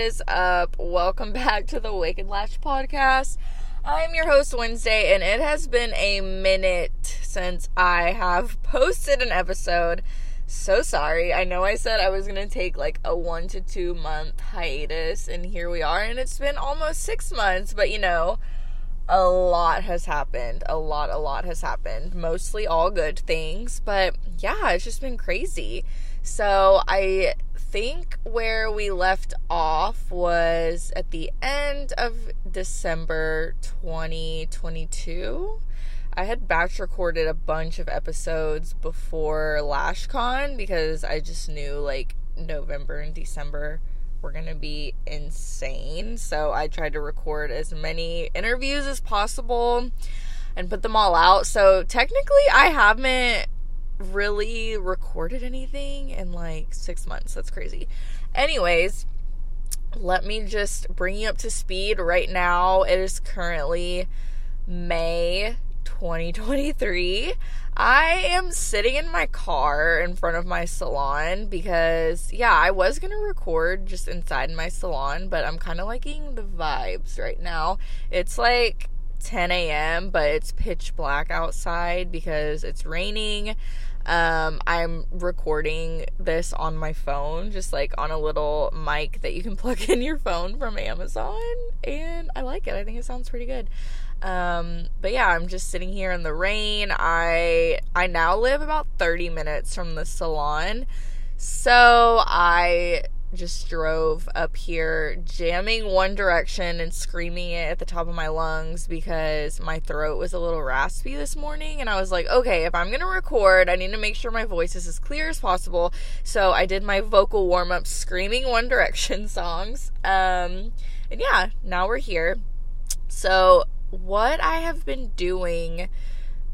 is up? Welcome back to the Wake and Lash podcast. I'm your host, Wednesday, and it has been a minute since I have posted an episode. So sorry. I know I said I was going to take like a one to two month hiatus, and here we are, and it's been almost six months, but you know, a lot has happened. A lot, a lot has happened. Mostly all good things, but yeah, it's just been crazy. So I think where we left off was at the end of December 2022. I had batch recorded a bunch of episodes before LashCon because I just knew like November and December were going to be insane. So I tried to record as many interviews as possible and put them all out. So technically, I haven't really recorded anything in like six months. That's crazy. Anyways, let me just bring you up to speed. Right now, it is currently May 2023. I am sitting in my car in front of my salon because, yeah, I was going to record just inside my salon, but I'm kind of liking the vibes right now. It's like 10 a.m., but it's pitch black outside because it's raining. Um, I'm recording this on my phone, just like on a little mic that you can plug in your phone from Amazon, and I like it. I think it sounds pretty good. Um, but yeah, I'm just sitting here in the rain. I I now live about 30 minutes from the salon. So I just drove up here jamming One Direction and screaming it at the top of my lungs because my throat was a little raspy this morning. And I was like, okay, if I'm going to record, I need to make sure my voice is as clear as possible. So I did my vocal warm up screaming One Direction songs. Um, and yeah, now we're here. So, what I have been doing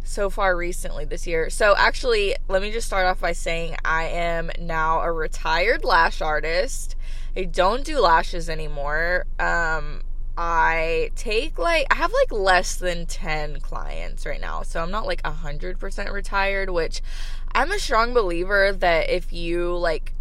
so far recently this year. So, actually, let me just start off by saying I am now a retired lash artist. I don't do lashes anymore. Um, I take like, I have like less than 10 clients right now. So, I'm not like 100% retired, which I'm a strong believer that if you like,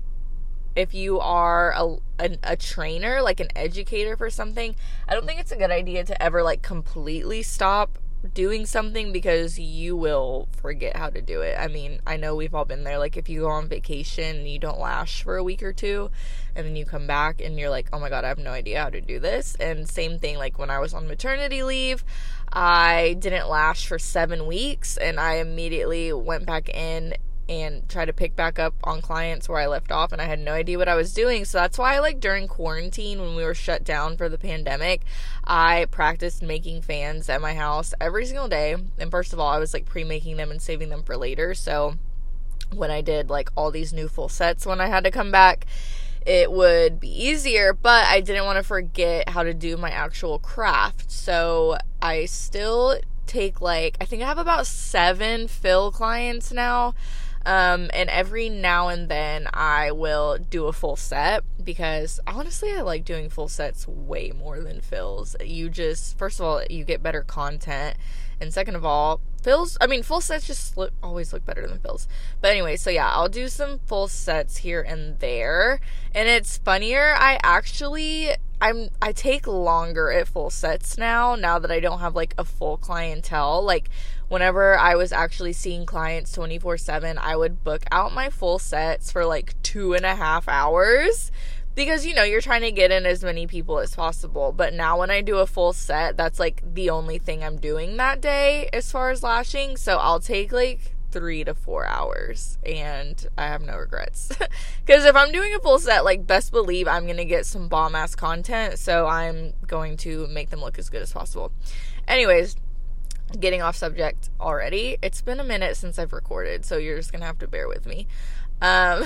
if you are a, a, a trainer, like an educator for something, I don't think it's a good idea to ever like completely stop doing something because you will forget how to do it. I mean, I know we've all been there. Like, if you go on vacation and you don't lash for a week or two, and then you come back and you're like, oh my god, I have no idea how to do this. And same thing, like when I was on maternity leave, I didn't lash for seven weeks, and I immediately went back in and try to pick back up on clients where I left off and I had no idea what I was doing. So that's why like during quarantine when we were shut down for the pandemic, I practiced making fans at my house every single day. And first of all, I was like pre-making them and saving them for later. So when I did like all these new full sets when I had to come back, it would be easier, but I didn't want to forget how to do my actual craft. So I still take like I think I have about 7 fill clients now. Um, and every now and then I will do a full set because honestly, I like doing full sets way more than fills. You just, first of all, you get better content. And second of all, fills, I mean, full sets just look, always look better than fills. But anyway, so yeah, I'll do some full sets here and there. And it's funnier, I actually I'm I take longer at full sets now now that I don't have like a full clientele. Like whenever I was actually seeing clients 24 7 I would book out my full sets for like two and a half hours because you know you're trying to get in as many people as possible. But now when I do a full set that's like the only thing I'm doing that day as far as lashing. So I'll take like three to four hours and I have no regrets. Because if I'm doing a full set, like, best believe I'm going to get some bomb ass content. So I'm going to make them look as good as possible. Anyways, getting off subject already. It's been a minute since I've recorded, so you're just to have to bear with me. Um,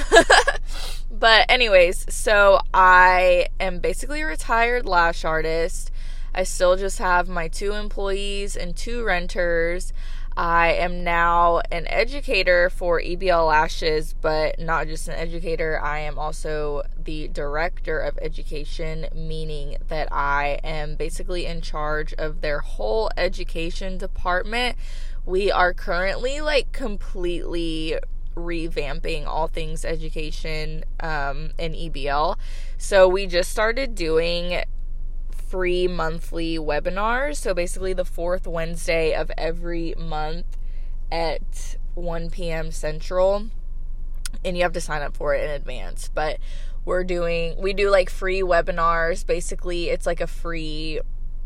but, anyways, so I am basically a retired lash artist. I still just have my two employees and two renters. I am now an educator for EBL Lashes, but not just an educator, I am also the director of education, meaning that I am basically in charge of their whole education department. We are currently like completely revamping all things education um, in EBL. So we just started doing free monthly webinars. So basically, the fourth Wednesday of every month at 1 p.m. Central. And you have to sign up for it in advance. But we're doing, we do like free webinars. Basically, it's like a free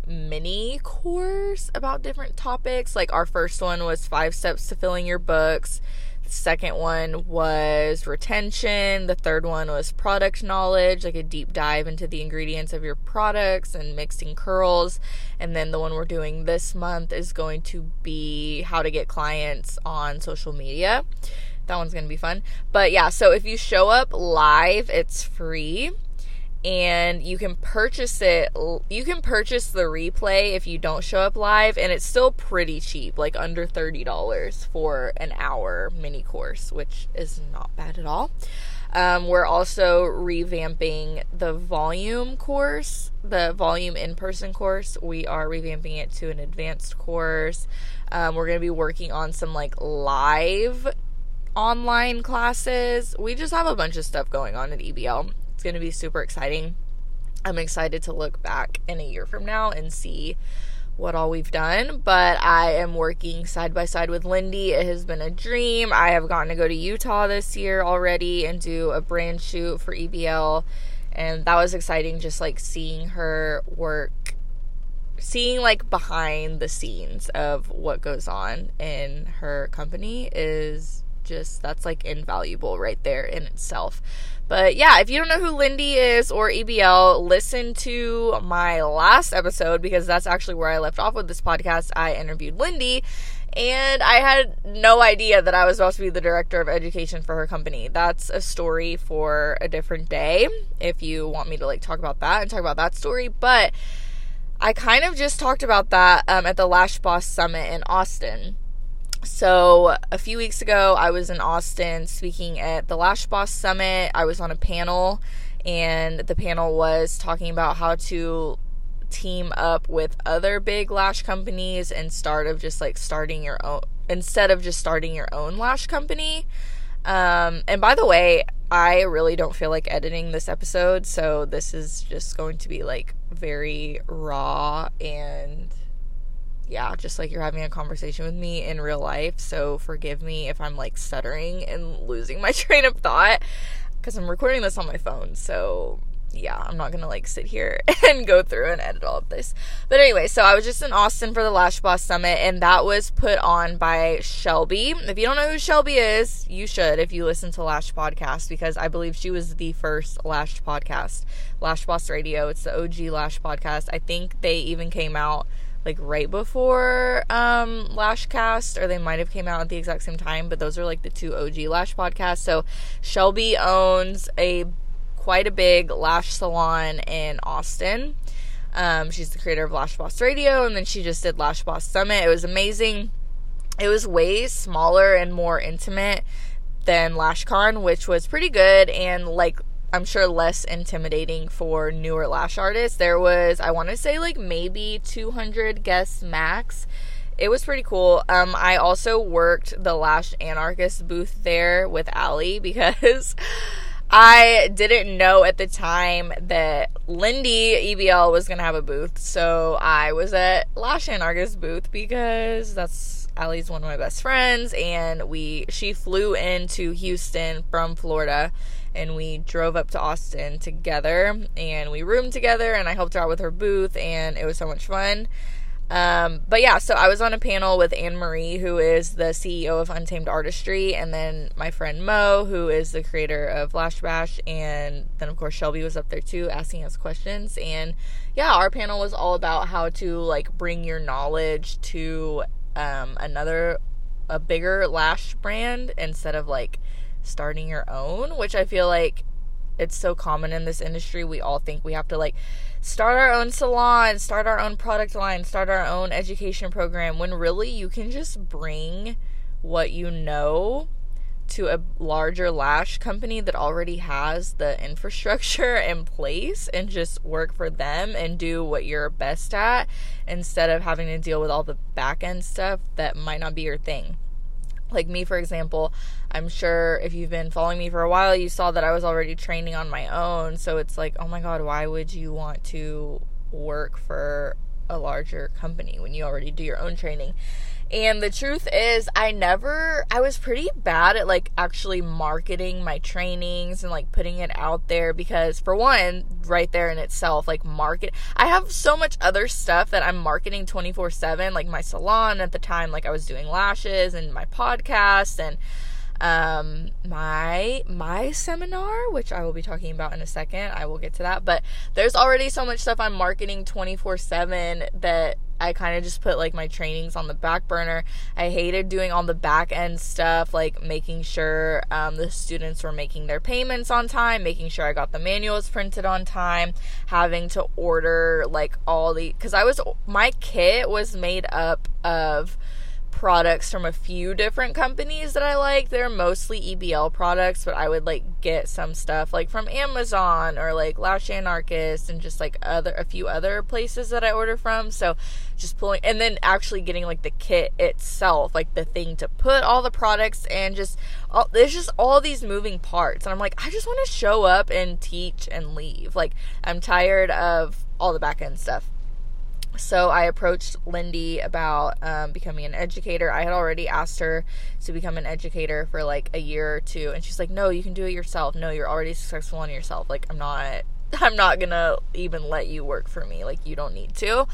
mini course about different topics. Like our first one was five steps to filling your books. The second one was retention. The third one was product knowledge, like a deep dive into the ingredients of your products and mixing curls. And then the one we're doing this month is going to be how to get clients on social media. That one's going to be fun. But yeah, so if you show up live, it's free and you can purchase it you can purchase the replay if you don't show up live and it's still pretty cheap like under $30 for an hour mini course which is not bad at all. Um, we're also revamping the volume course the volume in-person course. We are revamping it to an advanced course. Um, we're going to be working on some like live online classes. We just have a bunch of stuff going on at ebl it's going to be super exciting. I'm excited to look back in a year from now and see what all we've done, but I am working side by side with Lindy. It has been a dream. I have gotten to go to Utah this year already and do a brand shoot for EBL, and that was exciting just like seeing her work, seeing like behind the scenes of what goes on in her company is just that's like invaluable right there in itself. But yeah, if you don't know who Lindy is or EBL, listen to my last episode because that's actually where I left off with this podcast. I interviewed Lindy and I had no idea that I was supposed to be the director of education for her company. That's a story for a different day if you want me to like talk about that and talk about that story. But I kind of just talked about that um, at the Lash Boss Summit in Austin. So, a few weeks ago, I was in Austin speaking at the Lash Boss Summit. I was on a panel, and the panel was talking about how to team up with other big lash companies and start of just like starting your own instead of just starting your own lash company. Um, and by the way, I really don't feel like editing this episode, so this is just going to be like very raw and yeah, just like you're having a conversation with me in real life. So forgive me if I'm like stuttering and losing my train of thought because I'm recording this on my phone. So yeah, I'm not gonna like sit here and go through and edit all of this. But anyway, so I was just in Austin for the Lash Boss Summit, and that was put on by Shelby. If you don't know who Shelby is, you should if you listen to Lash Podcast because I believe she was the first Lash podcast, Lash Boss Radio. It's the OG Lash podcast. I think they even came out like right before um Lashcast or they might have came out at the exact same time, but those are like the two OG Lash podcasts. So Shelby owns a quite a big lash salon in Austin. Um, she's the creator of Lash Boss Radio, and then she just did Lash Boss Summit. It was amazing. It was way smaller and more intimate than LashCon, which was pretty good and like I'm sure less intimidating for newer lash artists. There was, I want to say, like maybe 200 guests max. It was pretty cool. Um, I also worked the Lash Anarchist booth there with Allie because I didn't know at the time that Lindy EBL was gonna have a booth. So I was at Lash Anarchist booth because that's Allie's one of my best friends, and we she flew into Houston from Florida and we drove up to Austin together and we roomed together and I helped her out with her booth and it was so much fun. Um, but yeah, so I was on a panel with Anne Marie, who is the CEO of Untamed Artistry, and then my friend Mo, who is the creator of Lash Bash, and then of course Shelby was up there too, asking us questions. And yeah, our panel was all about how to like bring your knowledge to um, another, a bigger lash brand instead of like starting your own, which I feel like it's so common in this industry. We all think we have to like start our own salon, start our own product line, start our own education program when really you can just bring what you know to a larger lash company that already has the infrastructure in place and just work for them and do what you're best at instead of having to deal with all the back end stuff that might not be your thing like me for example i'm sure if you've been following me for a while you saw that i was already training on my own. So it's like oh my god why would you want to work for a larger company when you already do your own training? And the truth is, I never, I was pretty bad at like actually marketing my trainings and like putting it out there because, for one, right there in itself, like market, I have so much other stuff that I'm marketing 24 7, like my salon at the time, like I was doing lashes and my podcast and, um my my seminar which i will be talking about in a second i will get to that but there's already so much stuff i'm marketing 24 7 that I kind of just put like my trainings on the back burner. I hated doing all the back end stuff, like making sure um, the students were making their payments on time, making sure I got the manuals printed on time, having to order like all the because I was my kit was made up of products from a few different companies that I like. They're mostly EBL products, but I would like get some stuff like from Amazon or like Lash Anarchist and just like other a few other places that I order from. So just pulling and then actually getting like the kit itself, like the thing to put all the products and just all, there's just all these moving parts. And I'm like, I just want to show up and teach and leave. Like I'm tired of all the back end stuff so I approached Lindy about um, becoming an educator. I had already asked her to become an educator for like a year or two, and she's like, "No, you can do it yourself. No, you're already successful on yourself. Like, I'm not, I'm not gonna even let you work for me. Like, you don't need to."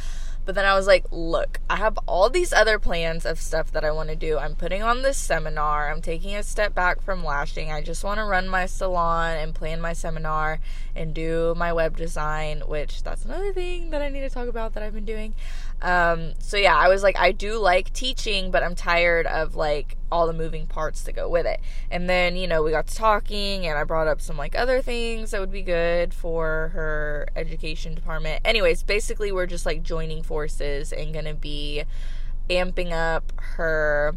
But then I was like, look, I have all these other plans of stuff that I want to do. I'm putting on this seminar. I'm taking a step back from lashing. I just want to run my salon and plan my seminar and do my web design, which that's another thing that I need to talk about that I've been doing. Um, so yeah, I was like, I do like teaching, but I'm tired of like all the moving parts to go with it. And then, you know, we got to talking and I brought up some like other things that would be good for her education department. Anyways, basically, we're just like joining forces and gonna be amping up her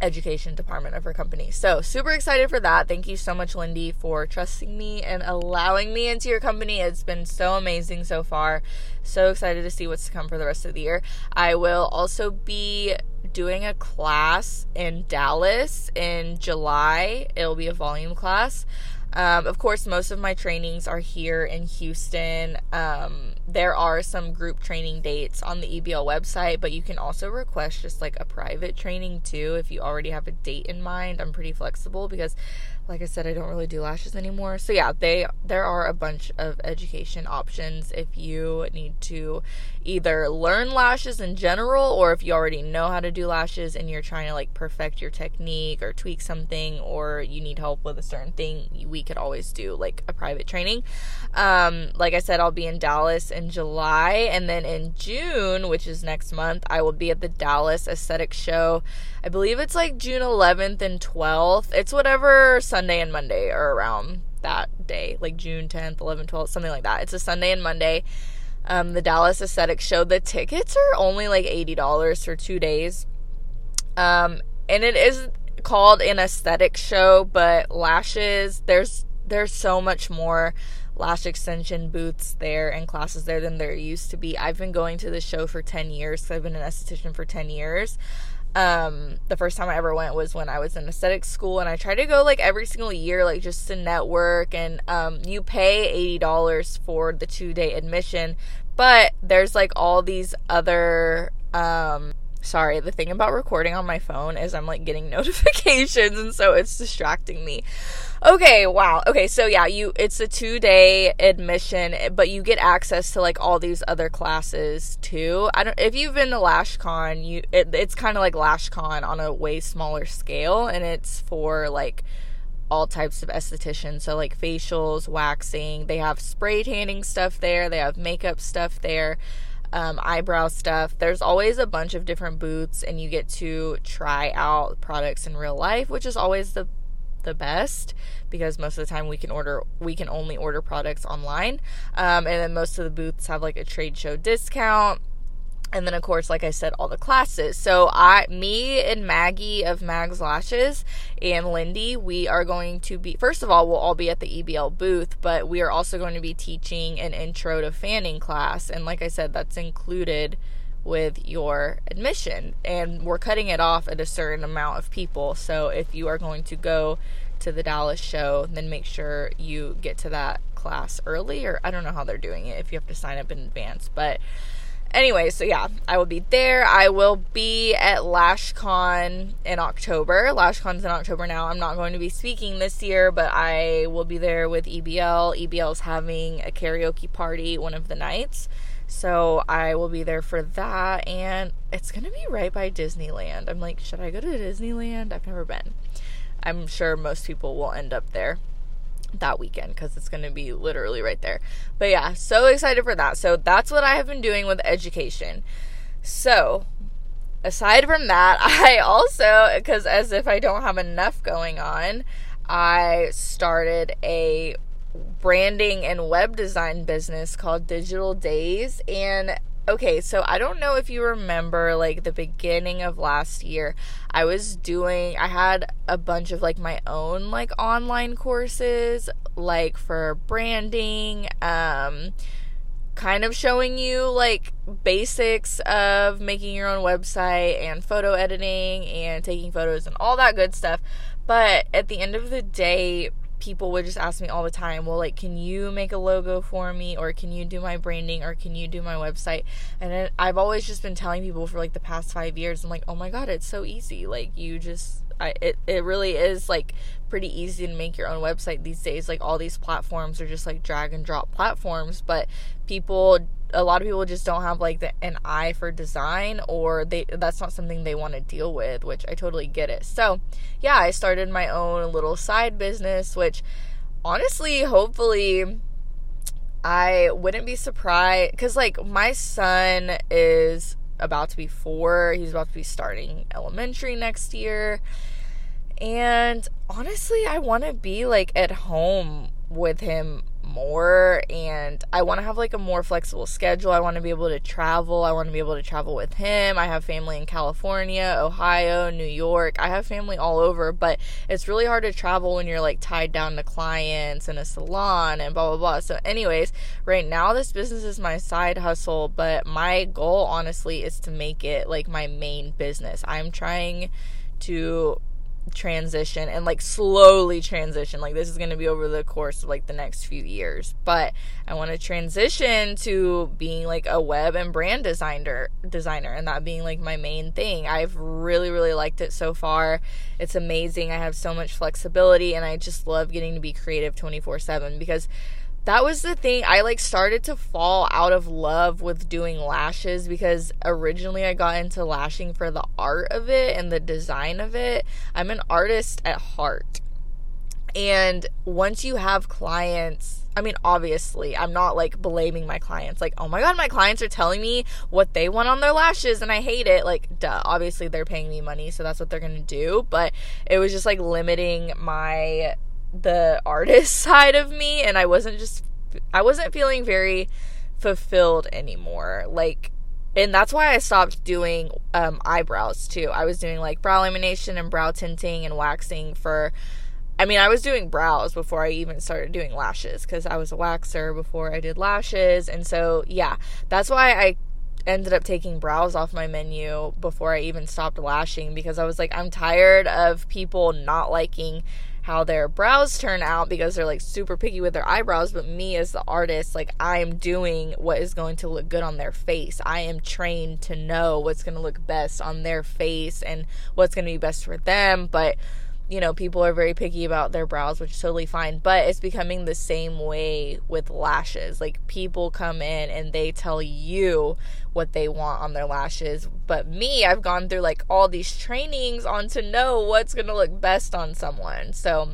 education department of her company. So, super excited for that. Thank you so much, Lindy, for trusting me and allowing me into your company. It's been so amazing so far. So excited to see what's to come for the rest of the year. I will also be doing a class in Dallas in July. It'll be a volume class. Um, of course, most of my trainings are here in Houston. Um, there are some group training dates on the EBL website, but you can also request just like a private training too if you already have a date in mind. I'm pretty flexible because like I said, I don't really do lashes anymore. So yeah, they there are a bunch of education options if you need to either learn lashes in general or if you already know how to do lashes and you're trying to like perfect your technique or tweak something or you need help with a certain thing, we could always do like a private training. Um, like I said, I'll be in Dallas in July and then in June, which is next month, I will be at the Dallas Aesthetic Show. I believe it's like June 11th and 12th. It's whatever Sunday and Monday are around that day, like June 10th, 11th, 12th, something like that. It's a Sunday and Monday. Um, the Dallas Aesthetic Show. The tickets are only like $80 for two days. Um, and it is called an aesthetic show, but lashes, there's there's so much more lash extension booths there and classes there than there used to be. I've been going to the show for 10 years. I've been an esthetician for 10 years. Um, the first time I ever went was when I was in aesthetic school, and I try to go like every single year, like just to network. And um, you pay eighty dollars for the two day admission, but there's like all these other um sorry the thing about recording on my phone is i'm like getting notifications and so it's distracting me. Okay wow. Okay so yeah you it's a two day admission but you get access to like all these other classes too. I don't if you've been to lashcon you it, it's kind of like lashcon on a way smaller scale and it's for like all types of estheticians. So like facials waxing they have spray tanning stuff there they have makeup stuff there um, eyebrow stuff. There's always a bunch of different booths, and you get to try out products in real life, which is always the the best because most of the time we can order we can only order products online um, and then most of the booths have like a trade show discount and then of course like i said all the classes so i me and maggie of mags lashes and lindy we are going to be first of all we'll all be at the ebl booth but we are also going to be teaching an intro to fanning class and like i said that's included with your admission. And we're cutting it off at a certain amount of people. So if you are going to go to the Dallas show, then make sure you get to that class early, or I don't know how they're doing it if you have to sign up in advance. But anyway, so yeah, I will be there. I will be at LashCon in October. LashCon's in October now. I'm not going to be speaking this year, but I will be there with EBL. EBL is having a karaoke party one of the nights. So I will be there for that and it's going to be right by Disneyland. I'm like, should I go to Disneyland? I've never been. I'm sure most people will end up there that weekend because it's going to be literally right there. But yeah, so excited for that. So that's what I have been doing with education. So, aside from that, I also, because as if I don't have enough going on, I started a branding and web design business called Digital Days. And okay, so I don't know if you remember like the beginning of last year, I was doing I had a bunch of like my own like online courses like for branding, um kind of showing you like basics of making your own website and photo editing and taking photos and all that good stuff. But at the end of the day, people would just ask me all the time, well, like, can you make a logo for me? Or can you do my branding? Or can you do my website? And then I've always just been telling people for like the past five years, I'm like, oh my God, it's so easy. Like, you just, I, it, it really is like pretty easy to make your own website these days. Like, all these platforms are just like drag and drop platforms, but people a lot of people just don't have like the, an eye for design or they that's not something they want to deal with which i totally get it. So yeah i started my own little side business which honestly hopefully i wouldn't be surprised because like my son is about to be four. He's about to be starting elementary next year. And honestly i want to be like at home with him more and I want to have like a more flexible schedule. I want to be able to travel. I want to be able to travel with him. I have family in California, Ohio, New York. I have family all over, but it's really hard to travel when you're like tied down to clients and a salon and blah blah blah. So anyways, right now this business is my side hustle, but my goal honestly is to make it like my main business. I'm trying to transition and like slowly transition. Like this is going to be over the course of like the next few years. But I want to transition to being like a web and brand designer designer and that being like my main thing. I've really really liked it so far. It's amazing. I have so much flexibility and I just love getting to be creative 24/7 because that was the thing. I like started to fall out of love with doing lashes because originally I got into lashing for the art of it and the design of it. I'm an artist at heart. And once you have clients, I mean, obviously, I'm not like blaming my clients. Like, oh my God, my clients are telling me what they want on their lashes and I hate it. Like, duh, obviously they're paying me money, so that's what they're gonna do. But it was just like limiting my the artist side of me and I wasn't just I wasn't feeling very fulfilled anymore. Like and that's why I stopped doing um, eyebrows too. I was doing like brow lamination and brow tinting and waxing for I mean, I was doing brows before I even started doing lashes because I was a waxer before I did lashes. And so, yeah, that's why I ended up taking brows off my menu before I even stopped lashing because I was like, I'm tired of people not liking how their brows turn out because they're like super picky with their eyebrows but me as the artist like i am doing what is going to look good on their face. I am trained to know what's going to look best on their face and what's going to be best for them but you know, people are very picky about their brows, which is totally fine. But it's becoming the same way with lashes. Like, people come in and they tell you what they want on their lashes. But me, I've gone through like all these trainings on to know what's going to look best on someone. So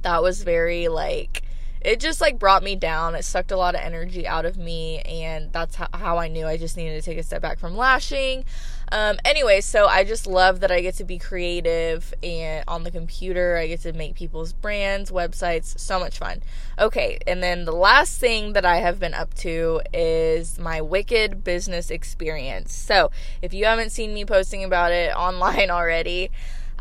that was very like, it just like brought me down. It sucked a lot of energy out of me. And that's how how I knew I just needed to take a step back from lashing. Um, anyway, so I just love that I get to be creative and on the computer. I get to make people's brands, websites, so much fun. Okay, and then the last thing that I have been up to is my Wicked business experience. So if you haven't seen me posting about it online already,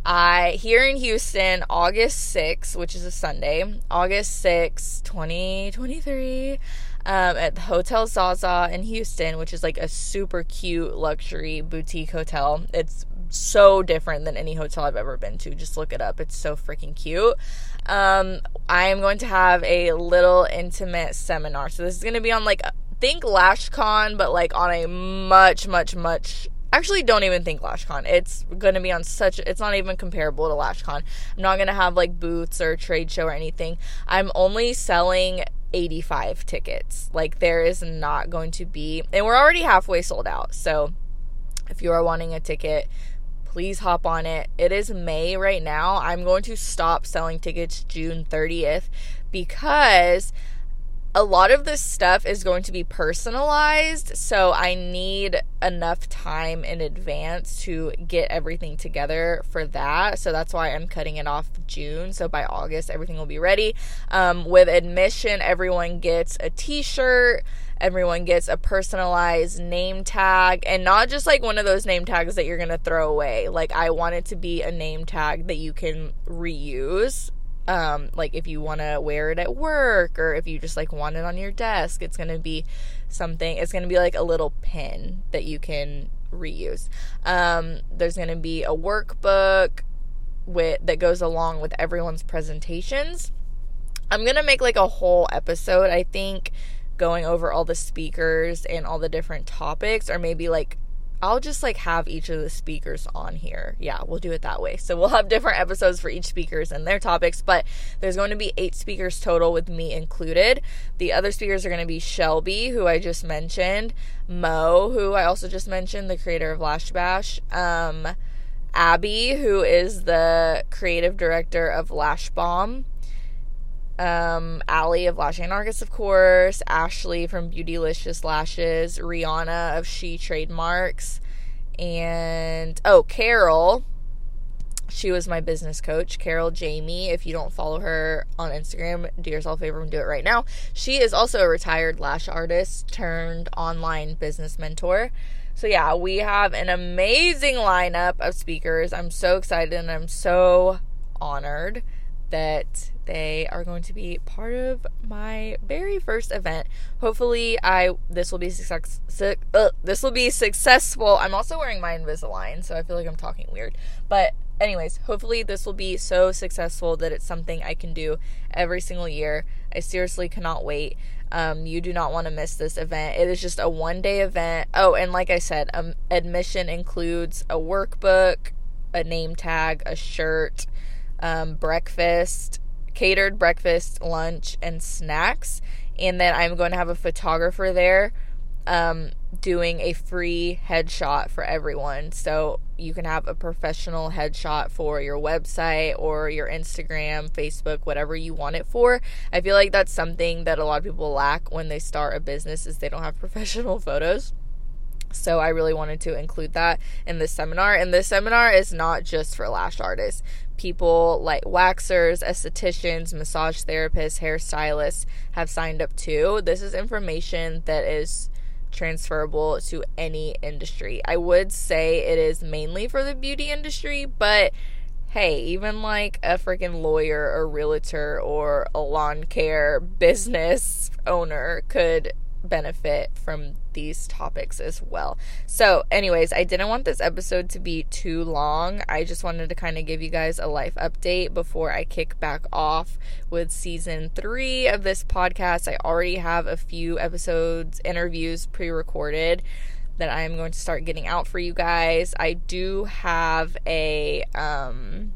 I here in Houston, August 6th, which is a Sunday, August 6th, 2023. Um, at the Hotel Zaza in Houston, which is like a super cute luxury boutique hotel. It's so different than any hotel I've ever been to. Just look it up. It's so freaking cute. Um, I am going to have a little intimate seminar. So this is going to be on like think LashCon, but like on a much, much, much actually don't even think LashCon. It's going to be on such it's not even comparable to LashCon. I'm not going to have like booths or trade show or anything. I'm only selling 85 tickets. Like there is not going to be and we're already halfway sold out. So if you are wanting a ticket, please hop on it. It is May right now. I'm going to stop selling tickets June 30th because a lot of this stuff is going to be personalized, so I need enough time in advance to get everything together for that. So that's why I'm cutting it off June. So by August, everything will be ready. Um, with admission, everyone gets a t shirt, everyone gets a personalized name tag, and not just like one of those name tags that you're going to throw away. Like, I want it to be a name tag that you can reuse um, like if you want to wear it at work or if you just like want it on your desk it's going to be something it's going to be like a little pin that you can reuse. Um, there's going to be a workbook with that goes along with everyone's presentations. I'm going to make like a whole episode i think going over all the speakers and all the different topics or maybe like I'll just like have each of the speakers on here. Yeah, we'll do it that way. So we'll have different episodes for each speakers and their topics, but there's going to be 8 speakers total with me included. The other speakers are going to be Shelby, who I just mentioned, Mo, who I also just mentioned, the creator of Lash Bash, um Abby, who is the creative director of Lash Bomb, um, Allie of Lash Anarchist, of course, Ashley from Beautylicious Lashes, Rihanna of She Trademarks, and oh, Carol. She was my business coach, Carol Jamie. If you don't follow her on Instagram, do yourself a favor and do it right now. She is also a retired lash artist turned online business mentor. So, yeah, we have an amazing lineup of speakers. I'm so excited and I'm so honored that they are going to be part of my very first event. Hopefully, I this will be success. Su- uh, this will be successful. I'm also wearing my Invisalign, so I feel like I'm talking weird. But anyways, hopefully this will be so successful that it's something I can do every single year. I seriously cannot wait. Um, you do not want to miss this event. It is just a one day event. Oh, and like I said, um, admission includes a workbook, a name tag, a shirt um, breakfast, catered breakfast, lunch, and snacks. And then I'm going to have a photographer there um, doing a free headshot for everyone. So you can have a professional headshot for your website or your Instagram, Facebook, whatever you want it for. I feel like that's something that a lot of people lack when they start a business is they don't have professional photos. So I really wanted to include that in this seminar. And this seminar is not just for lash artists. People like waxers, estheticians, massage therapists, hairstylists have signed up too. This is information that is transferable to any industry. I would say it is mainly for the beauty industry, but hey, even like a freaking lawyer or realtor or a lawn care business owner could benefit from these topics as well. So, anyways, I didn't want this episode to be too long. I just wanted to kind of give you guys a life update before I kick back off with season three of this podcast. I already have a few episodes, interviews pre recorded that I am going to start getting out for you guys. I do have a, um,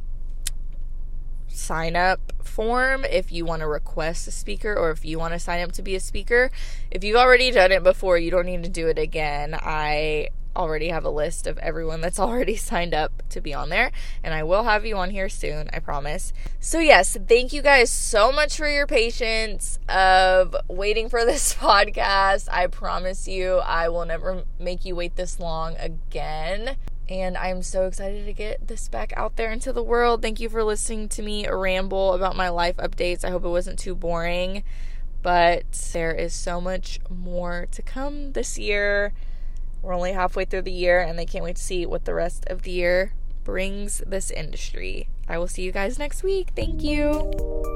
sign up form if you want to request a speaker or if you want to sign up to be a speaker. If you've already done it before, you don't need to do it again. I already have a list of everyone that's already signed up to be on there, and I will have you on here soon, I promise. So, yes, thank you guys so much for your patience of waiting for this podcast. I promise you, I will never make you wait this long again. And I'm so excited to get this back out there into the world. Thank you for listening to me ramble about my life updates. I hope it wasn't too boring, but there is so much more to come this year. We're only halfway through the year, and I can't wait to see what the rest of the year brings this industry. I will see you guys next week. Thank you.